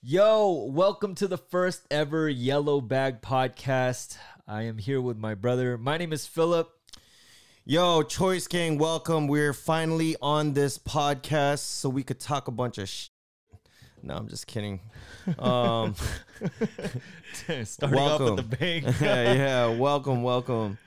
Yo, welcome to the first ever Yellow Bag podcast. I am here with my brother. My name is Philip. Yo, Choice Gang, welcome. We're finally on this podcast so we could talk a bunch of sh. No, I'm just kidding. Um, Starting off with the bang. yeah, yeah, welcome, welcome.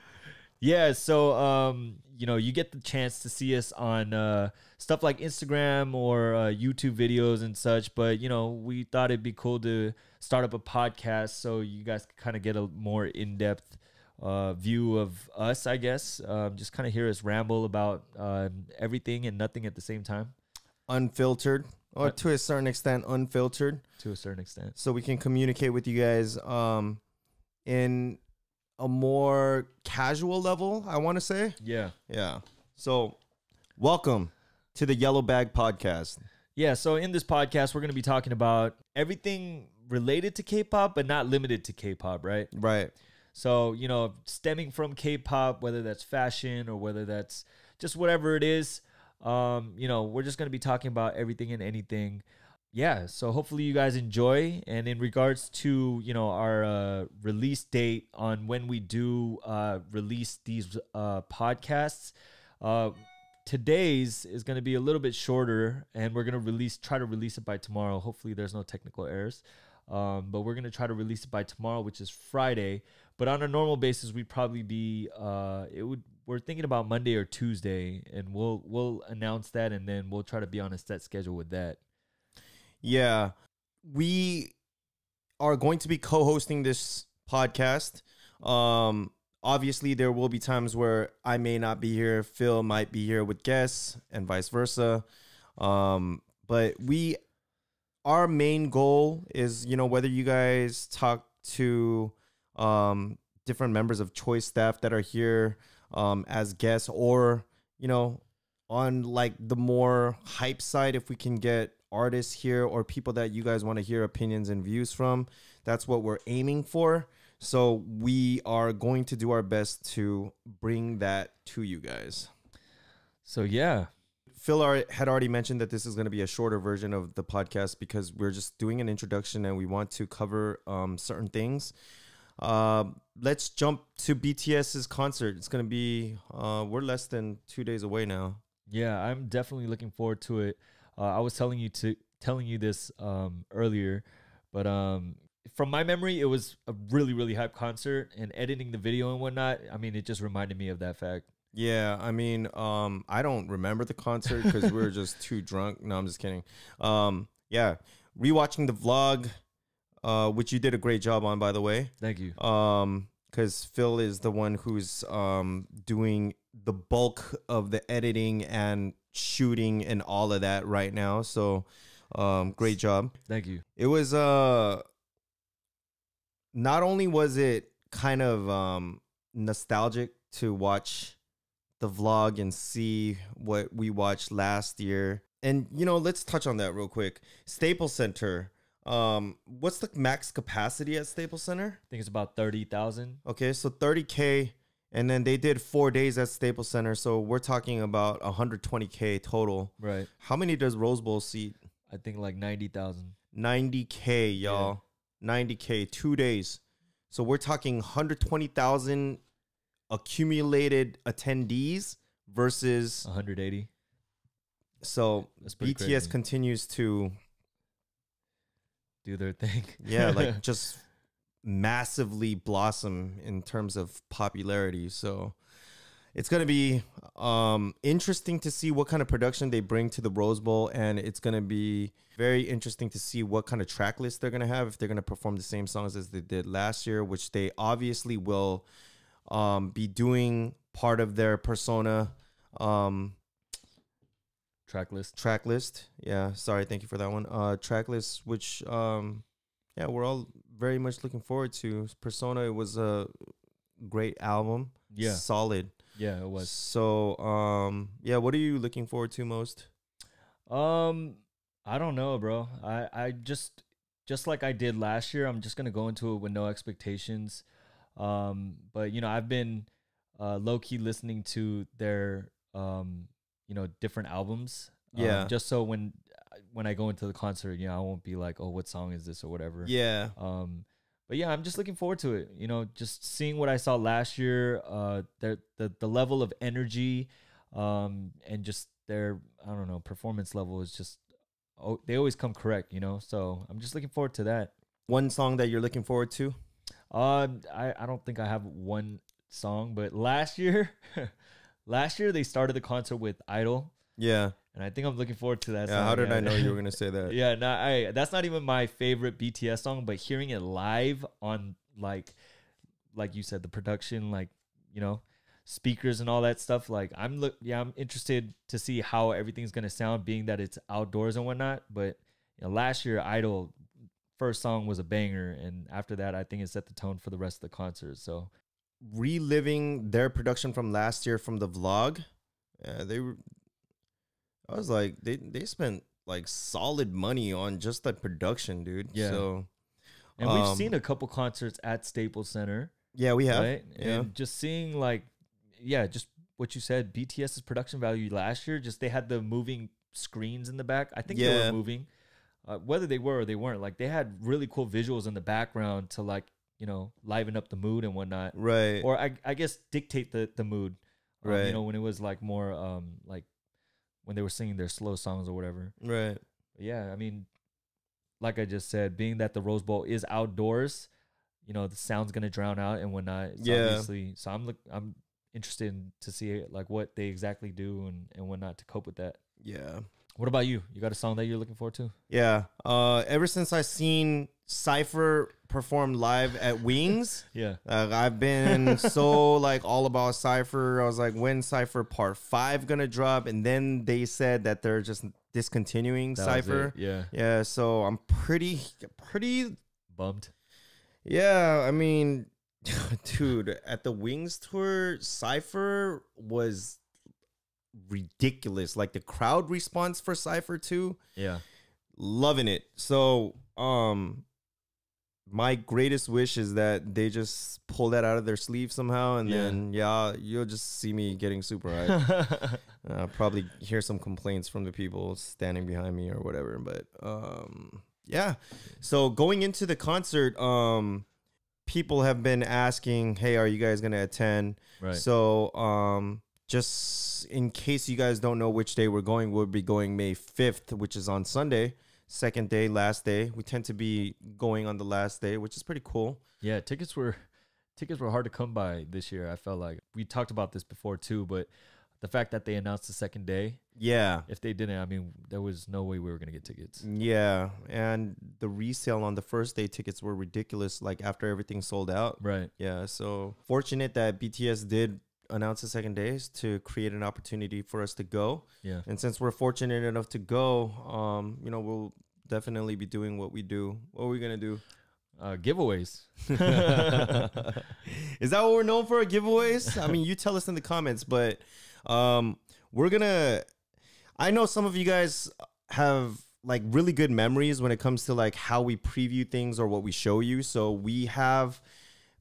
Yeah, so um, you know, you get the chance to see us on uh, stuff like Instagram or uh, YouTube videos and such. But you know, we thought it'd be cool to start up a podcast so you guys could kind of get a more in depth uh, view of us, I guess. Um, just kind of hear us ramble about uh, everything and nothing at the same time Unfiltered, or to a certain extent, unfiltered, to a certain extent. so we can communicate with you guys um, in a more casual level, I want to say. Yeah. Yeah. So, welcome to the Yellow Bag Podcast. Yeah, so in this podcast, we're going to be talking about everything related to K pop, but not limited to K pop, right? Right. So, you know, stemming from K pop, whether that's fashion or whether that's just whatever it is, um, you know, we're just going to be talking about everything and anything. Yeah, so hopefully you guys enjoy. And in regards to, you know, our uh, release date on when we do uh, release these uh, podcasts, uh, today's is going to be a little bit shorter and we're going to release, try to release it by tomorrow. Hopefully there's no technical errors. Um, but we're going to try to release it by tomorrow, which is Friday. But on a normal basis, we'd probably be uh, it would we're thinking about Monday or Tuesday, and we'll we'll announce that, and then we'll try to be on a set schedule with that. Yeah. We are going to be co-hosting this podcast. Um obviously there will be times where I may not be here, Phil might be here with guests and vice versa. Um but we our main goal is, you know, whether you guys talk to um different members of choice staff that are here um as guests or, you know, on like the more hype side if we can get artists here or people that you guys want to hear opinions and views from that's what we're aiming for. So we are going to do our best to bring that to you guys. So yeah, phil had already mentioned that this is going to be a shorter version of the podcast because we're just doing an introduction and we want to cover um, certain things. Um, let's jump to bts's concert. It's going to be uh, we're less than two days away now. Yeah, I'm definitely looking forward to it. Uh, I was telling you to telling you this um, earlier, but um, from my memory, it was a really really hype concert, and editing the video and whatnot. I mean, it just reminded me of that fact. Yeah, I mean, um, I don't remember the concert because we were just too drunk. No, I'm just kidding. Um, yeah, rewatching the vlog, uh, which you did a great job on, by the way. Thank you. Um, because Phil is the one who's um doing the bulk of the editing and shooting and all of that right now. So, um, great job Thank you. it was uh not only was it kind of um nostalgic to watch the vlog and see what we watched last year and you know let's touch on that real quick staples center um what's the max capacity at staples center I think it's about thirty thousand. okay so 30k and then they did four days at staples center so we're talking about 120k total Right. how many does rose bowl seat I think like ninety thousand. 90k y'all 90k two days so we're talking 120000 accumulated attendees versus One hundred eighty. so bts crazy. continues to Do their thing. yeah like just massively blossom in terms of popularity. So it's going to be um interesting to see what kind of production they bring to the Rose Bowl and it's going to be very interesting to see what kind of track list they're going to have if they're going to perform the same songs as they did last year which they obviously will um be doing part of their persona um Track list. track list. Yeah sorry thank you for that one. Uh track list which um yeah we're all very much looking forward to persona it was a great album Yeah. solid Yeah, it was. so um yeah what are you looking forward to most Um, I don't know, bro. I I just just like I did last year. I'm just gonna go into it with no expectations. Um, but you know, I've been uh, low key listening to their um, you know, different albums. Um, Yeah. just so when when I go into the concert, you know, I won't be like, oh, what song is this or whatever. Yeah. Um, but yeah, I'm just looking forward to it. You know, just seeing what I saw last year, uh, their the the level of energy, um, and just their I don't know performance level is just oh they always come correct. You know, so I'm just looking forward to that. One song that you're looking forward to? Uh, I I don't think I have one song, but last year, last year they started the concert with Idol, Yeah. And I think I'm looking forward to that. Yeah. song. How did yeah. I know you were gonna say that? yeah, no, I that's not even my favorite BTS song, but hearing it live on like like you said, the production, like, you know, speakers and all that stuff, like I'm look yeah, I'm interested to see how everything's gonna sound being that it's outdoors and whatnot. But you know, last year Idol first song was a banger and after that I think it set the tone for the rest of the concert. So reliving their production from last year from the vlog. Yeah, they were. I was like, they they spent like solid money on just that production, dude. Yeah. So and we've Um, seen a couple concerts at Staples Center. yeah, we have. right? Yeah. And just seeing like, yeah, just what you said, BTS's production value last year, just they had the moving screens in the back. I think they were moving, uh, whether they were or they weren't. Like they had really cool visuals in the background to like you know liven up the mood and whatnot, Right. or I I guess dictate the the mood. Um, Right. You know when it was like more um like when they were singing their slow songs or whatever. right. Yeah, I mean, like I just said, being that the Rose Bowl is outdoors, you know, the sound's gonna drown out and whatnot. It's Yeah. Obviously, so I'm look, I'm interested in, to see like what they exactly do and and whatnot to cope with that. Yeah. What about you? You got a song that you're looking forward to? Yeah. Uh, ever since I seen Cypher performed live at Wings, Yeah. uh, I've been so like all about Cypher. I was like, when Cypher Part Five gonna drop? And then they said that they're just discontinuing That was it. Cypher. Yeah. Yeah, so I'm pretty, pretty. Bummed. Yeah, I mean, dude, at the Wings tour, Cypher was ridiculous. Like the crowd response for Cypher too, Yeah. loving it. So, um, my greatest wish is that they just pull that out of their sleeve somehow, and Yeah. then yeah, you'll just see me getting super hyped. uh, probably hear some complaints from the people standing behind me or whatever. But um, yeah. So going into the concert, um, people have been asking, "Hey, are you guys gonna attend?" right. So um, just in case you guys don't know which day we're going, we'll be going May fifth, which is on Sunday. Second day, last day. We tend to be going on the last day, which is pretty cool. yeah. Tickets were tickets were hard to come by this year. I felt like we talked about this before too, but the fact that they announced the second day, Yeah. if they didn't, I mean, there was no way we were gonna get tickets. Yeah, and the resale on the first day tickets were ridiculous. Like after everything sold out. Right. Yeah, so fortunate that BTS did announce the second days to create an opportunity for us to go. Yeah. And since we're fortunate enough to go, um, you know, we'll definitely be doing what we do. What are we gonna do? Uh, giveaways. Is that what we're known for? Giveaways? I mean, you tell us in the comments, but um, we're gonna. I know some of you guys have like really good memories when it comes to like how we preview things or what we show you. So we have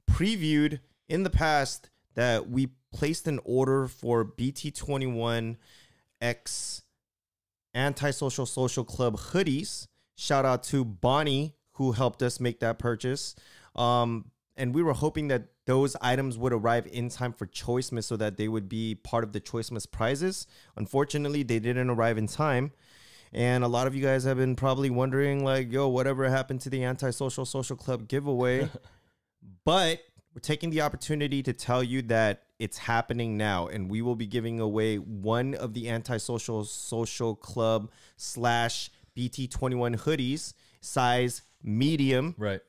previewed in the past that we placed an order for BT21 X Antisocial Social Club hoodies. Shout out to Bonnie who helped us make that purchase. Um, and we were hoping that those items would arrive in time for Choicemas so that they would be part of the Choicemas prizes. Unfortunately, they didn't arrive in time. And a lot of you guys have been probably wondering, like, yo, whatever happened to the Antisocial Social Club giveaway? but we're taking the opportunity to tell you that it's happening now, and we will be giving away one of the Antisocial Social Club slash BT21 hoodies, size medium. Right.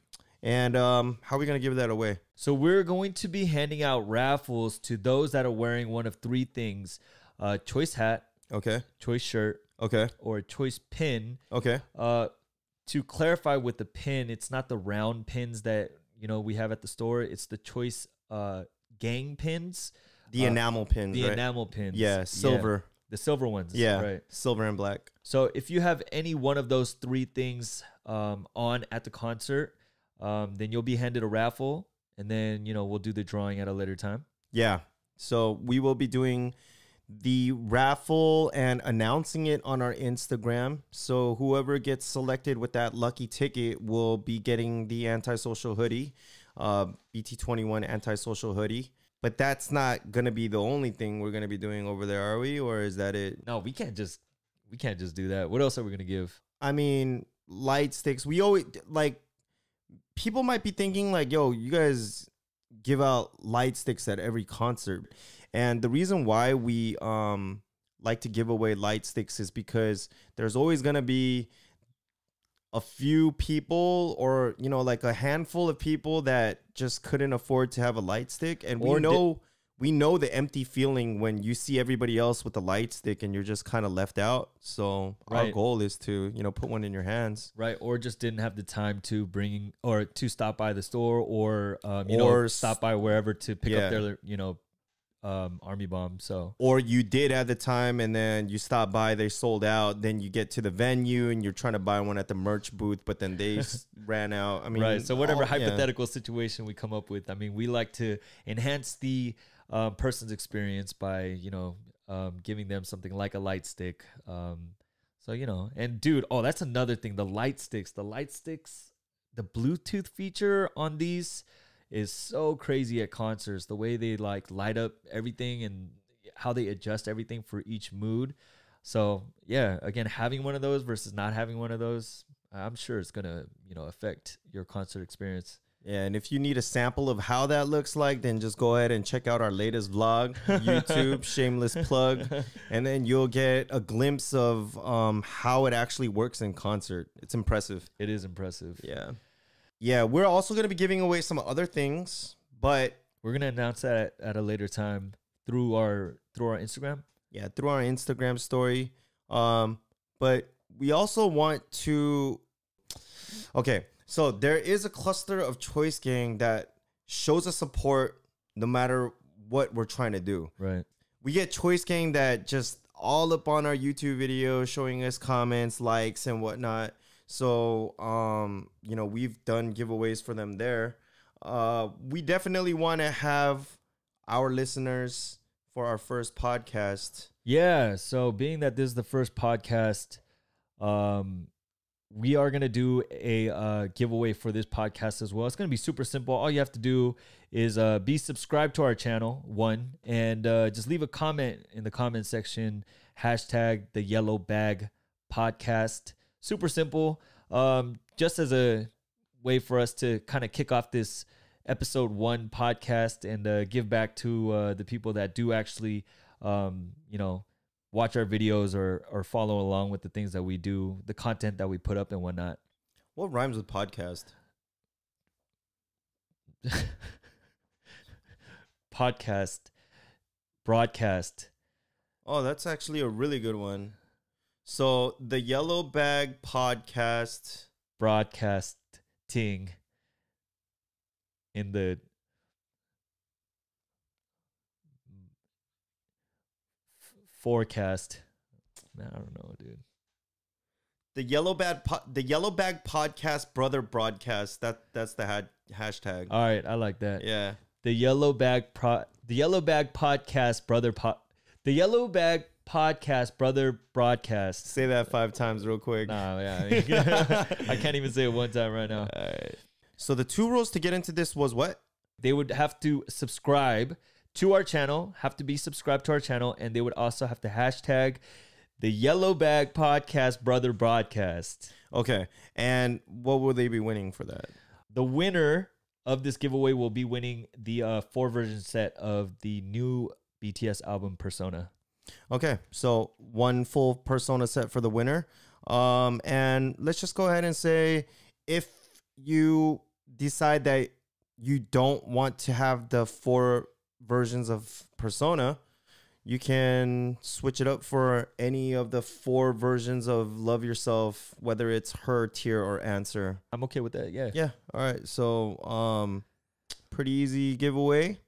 And um, how are we gonna give that away? So we're going to be handing out raffles to those that are wearing one of three things: uh, choice hat, Okay, choice shirt, okay, or a choice pin. okay. Uh, to clarify with the pin, it's not the round pins that you know we have at the store. It's the choice uh, gang pins, The Uh, enamel pins, the right? enamel pins. yeah, silver. the silver ones. Yeah, right. silver and black. So if you have any one of those three things um, on at the concert, um, then you'll be handed a raffle, and then you know we'll do the drawing at a later time. Yeah. So we will be doing the raffle and announcing it on our Instagram. So whoever gets selected with that lucky ticket will be getting the antisocial hoodie, uh, BT21 antisocial hoodie. But that's not gonna be the only thing we're gonna be doing over there, are we? Or is that it? No, we can't just we can't just do that. What else are we gonna give? I mean, light sticks. We always like people might be thinking like, "Yo, you guys give out light sticks at every concert." And the reason why we um like to give away light sticks is because there's always to be a few people or you know like a handful of people that just couldn't afford to have a light stick. And we Or di- know we know the empty feeling when you see everybody else with the light stick and you're just kind of left out. So our goal is to you know put one in your hands. Right, or just didn't have the time to bring or to stop by the store or um, you know Or s- stop by wherever to pick Yeah. up their you know um, army bomb. So or you did at the time and then you stop by they sold out then you get to the venue and you're trying to buy one at the merch booth but then they ran out i mean right, so whatever all- yeah. hypothetical situation we come up with, I mean, we like to enhance the um, person's experience by you know um, giving them something like a light stick. Um, so you know, and dude, oh, that's another thing. The light sticks, the light sticks, the Bluetooth feature on these is so crazy at concerts. The way they like light up everything and how they adjust everything for each mood. So yeah, again, having one of those versus not having one of those, I'm sure it's gonna you know affect your concert experience. yeah and if you need a sample of how that looks like then just go ahead and check out our latest vlog youtube shameless plug and then you'll get a glimpse of um, how it actually works in concert it's impressive It is impressive. yeah yeah we're also going to be giving away some other things but We're gonna announce that at, at a later time through our through our Instagram. yeah through our instagram story um but we also want to okay so there is a cluster of choice gang that shows us support no matter what we're trying to do Right. we get choice gang that just all up on our youtube video showing us comments likes and whatnot so um you know we've done giveaways for them there uh we definitely want to have our listeners for our first podcast Yeah. So being that this is the first podcast, um, we are gonna do a uh, giveaway for this podcast as well. It's gonna be super simple. All you have to do is uh, be subscribed to our channel, one, and uh, just leave a comment in the comment section. Hashtag the Yellow Bag Podcast. Super simple. Um, just as a way for us to kind of kick off this episode one podcast and uh, give back to uh, the people that do actually, um, you know, watch our videos or or follow along with the things that we do, the content that we put up and whatnot. what rhymes with podcast podcast, broadcast. oh that's actually a really good one so the yellow bag podcast broadcasting in the f- forecast. Man, I don't know, dude. the yellow bag po- the yellow bag podcast brother broadcast that that's the had hashtag All right, I like that. yeah The yellow bag pro the yellow bag podcast brother po- the yellow bag podcast brother broadcast. say that five times real quick Nah, yeah, I, can't even say it one time right now. Alright. So the two rules to get into this was what? they would have to subscribe to our channel, have to be subscribed to our channel, and they would also have to hashtag the Yellow Bag Podcast Brother Broadcast. Okay. And what will they be winning for that? The winner of this giveaway will be winning the uh, four version set of the new BTS album Persona. Okay. So one full persona set for the winner. Um, and let's just go ahead and say if you decide that you don't want to have the four versions of persona, you can switch it up for any of the four versions of Love Yourself, whether it's her, Tear, or answer. I'm okay with that. Yeah. Yeah. All right. So, um, pretty easy giveaway.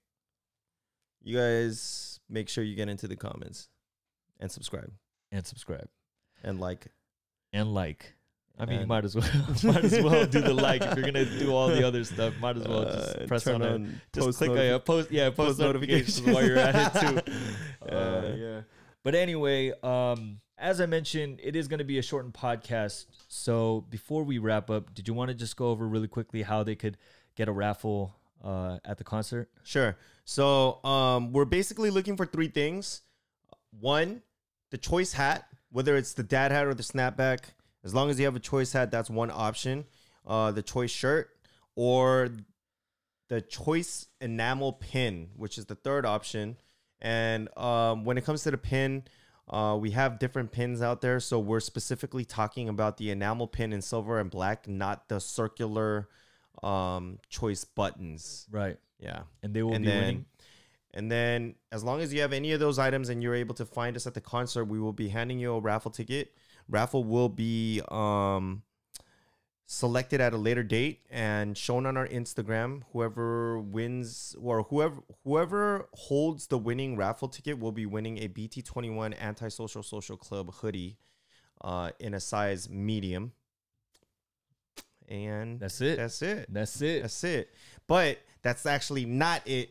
You guys make sure you get into the comments and subscribe And subscribe and like and like. I mean, you might as well might as well do the like if you're gonna do all the other stuff. Might as well just Uh, press turn on, it. Just click on notifi- yeah, post yeah post, post notifications, notifications. while you're at it too. Uh, Uh, yeah. But anyway, um, as I mentioned, it is going to be a shortened podcast. So before we wrap up, did you want to just go over really quickly how they could get a raffle uh, at the concert? Sure. So um, we're basically looking for three things. One, the choice hat, whether it's the dad hat or the snapback. As long as you have a choice hat, that's one option. Uh, the choice shirt or the choice enamel pin, which is the third option. And um, when it comes to the pin, uh, we have different pins out there. So we're specifically talking about the enamel pin in silver and black, not the circular um, choice buttons. Right. Yeah. And they will and be then, winning. And then, as long as you have any of those items and you're able to find us at the concert, we will be handing you a raffle ticket. Raffle will be um, selected at a later date and shown on our Instagram. Whoever wins or whoever whoever holds the winning raffle ticket will be winning a BT21 Antisocial Social Social Club hoodie uh, in a size medium. And That's it. that's it. That's it. That's it. But that's actually not it.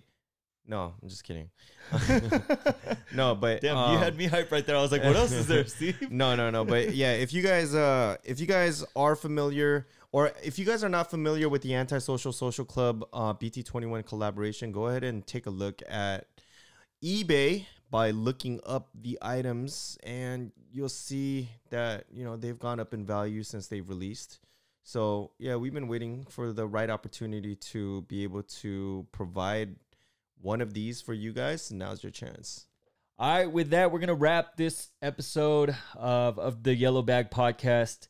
No, I'm just kidding. no, but Damn, um, you had me hype right there. I was like, what else is there, Steve? no, no, no. But yeah, if you guys, uh, if you guys are familiar, or if you guys are not familiar with the Antisocial Social Club uh, BT21 collaboration, go ahead and take a look at eBay by looking up the items, and you'll see that you know they've gone up in value since they've released. So yeah, we've been waiting for the right opportunity to be able to provide one of these for you guys. And now's your chance. All right, with that, we're gonna wrap this episode of of the Yellow Bag Podcast.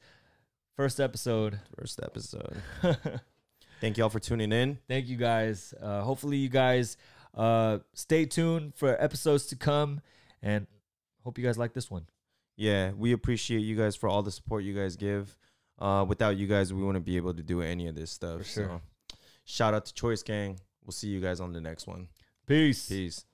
First episode. First episode. Thank y'all for tuning in. Thank you guys. Uh, hopefully, you guys uh, stay tuned for episodes to come, and hope you guys like this one. Yeah, we appreciate you guys for all the support you guys give. Uh, without you guys, we wouldn't be able to do any of this stuff. Sure. So, shout out to Choice Gang. We'll see you guys on the next one. Peace. Peace.